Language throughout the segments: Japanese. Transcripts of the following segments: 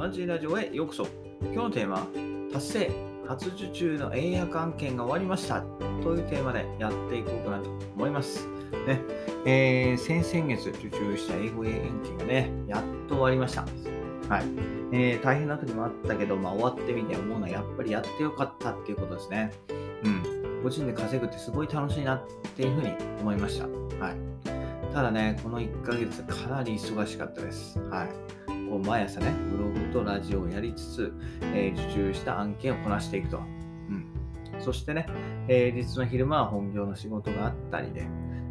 マジラジオへようこそ。今日のテーマ、達成、初受注の英訳案件が終わりましたというテーマでやっていこうかなと思います。ねえー、先々月受注した英語英案件がね、やっと終わりました。はいえー、大変な時もあったけど、まあ、終わってみて思うのはやっぱりやってよかったっていうことですね。うん。個人で稼ぐってすごい楽しいなっていうふうに思いました。はい。ただね、この1ヶ月かなり忙しかったです。はい。こう毎朝ね、ブログとラジオをやりつつ、えー、受注した案件をこなしていくと。うん、そしてね、平日の昼間は本業の仕事があったりで、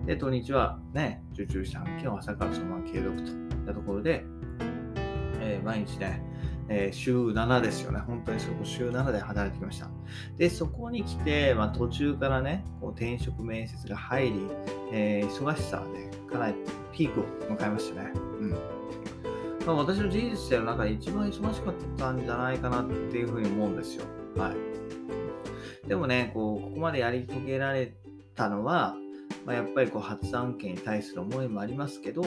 で、土日はね、受注した案件を朝からそのまま継続といったところで、えー、毎日ね、えー、週7ですよね。本当にそこ週7で働いてきました。で、そこに来て、まあ、途中からね、こう転職面接が入り、えー、忙しさはね、かなりピークを迎えましたね。うんまあ、私の人生の中で一番忙しかったんじゃないかなっていうふうに思うんですよ。はい。でもね、こうここまでやり遂げられたのは、まあ、やっぱりこう発案件に対する思いもありますけど、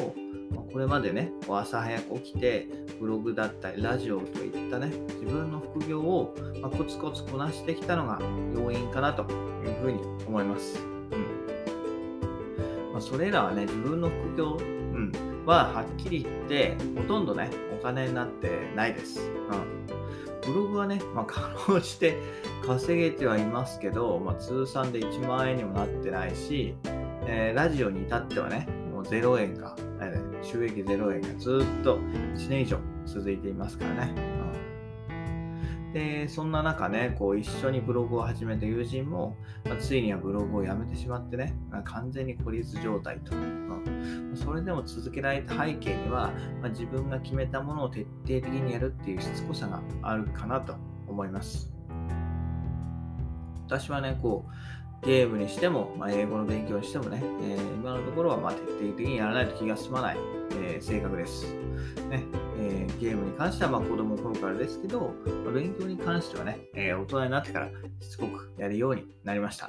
まあ、これまでね、こう朝早く起きて、ブログだったり、ラジオといったね、自分の副業を、まコツコツこなしてきたのが要因かなというふうに思います。うんまあ、それらはね、自分の副業、うんははっきり言ってほとんどねお金になってないです。うん、ブログはね、まあ、かろうじて稼げてはいますけど、まあ、通算で1万円にもなってないし、えー、ラジオに至ってはね、もう0円が、えー、収益0円がずっと1年以上続いていますからね。で、そんな中ね、こう一緒にブログを始めた友人も、まあ、ついにはブログをやめてしまってね、まあ、完全に孤立状態と、うん。それでも続けられた背景には、まあ、自分が決めたものを徹底的にやるっていうしつこさがあるかなと思います。私はね、こう、ゲームにしても、まあ、英語の勉強にしてもね、えー、今のところはま徹底的にやらないと気が済まない、えー、性格です。ねえー、ゲームに関してはまあ子供の頃からですけど、まあ、勉強に関してはね、え大人になってからしつこくやるようになりました。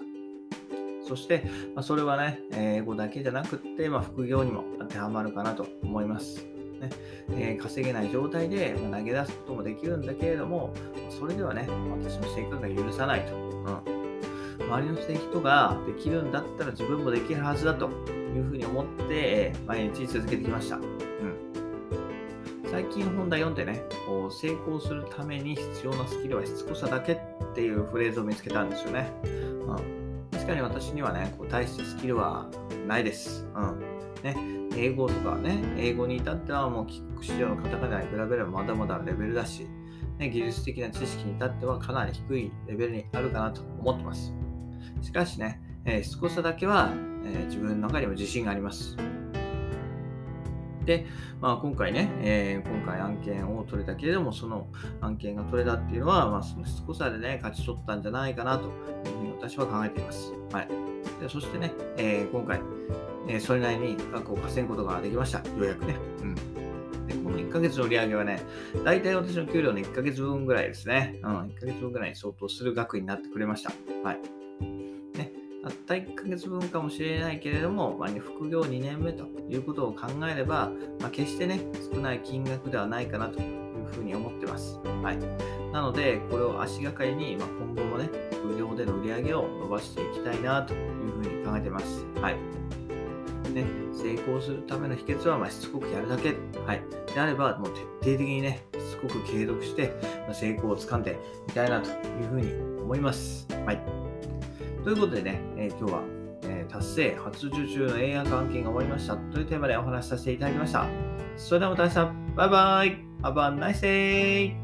そして、まあ、それはね、英語だけじゃなくって、まあ、副業にも当てはまるかなと思います。ねえー、稼げない状態で、ま投げ出すこともできるんだけれども、それではね、私の性格が許さないと。うん周りの人ができるんだったら自分もできるはずだというふうに思って毎日続けてきました。うん、最近本題読んでね、こう成功するために必要なスキルはしつこさだけっていうフレーズを見つけたんですよね。うん、確かに私にはね、こう大してスキルはないです。うんね、英語とかね、英語に至ってはもうキック市場の方々に比べればまだまだレベルだし、ね、技術的な知識に至ってはかなり低いレベルにあるかなと思ってます。しかしね、えー、しつこさだけは、えー、自分の中にも自信があります。で、まあ、今回ね、えー、今回案件を取れたけれども、その案件が取れたっていうのは、まあ、そのしつこさでね、勝ち取ったんじゃないかなというふうに私は考えています。はい。でそしてね、えー、今回、えー、それなりに額を稼ぐことができました。ようやくね。うん。で、この1ヶ月の売り上げはね、大体私の給料の1ヶ月分ぐらいですね。うん、1ヶ月分ぐらいに相当する額になってくれました。はい。たった1ヶ月分かもしれないけれども、まあ、副業2年目ということを考えれば、まあ、決してね、少ない金額ではないかなというふうに思ってます。はい。なので、これを足がかりに、まあ、今後もね、副業での売り上げを伸ばしていきたいなというふうに考えてます。はい。ね、成功するための秘訣は、ま、しつこくやるだけ。はい。であれば、もう徹底的にね、しつこく継続して、ま、成功をつかんでいきたいなというふうに思います。はい。ということでね、えー、今日は、えー、達成、初受注の英訳案件が終わりましたというテーマでお話しさせていただきました。それではまた明日、バイバイ。アバンナイスデイ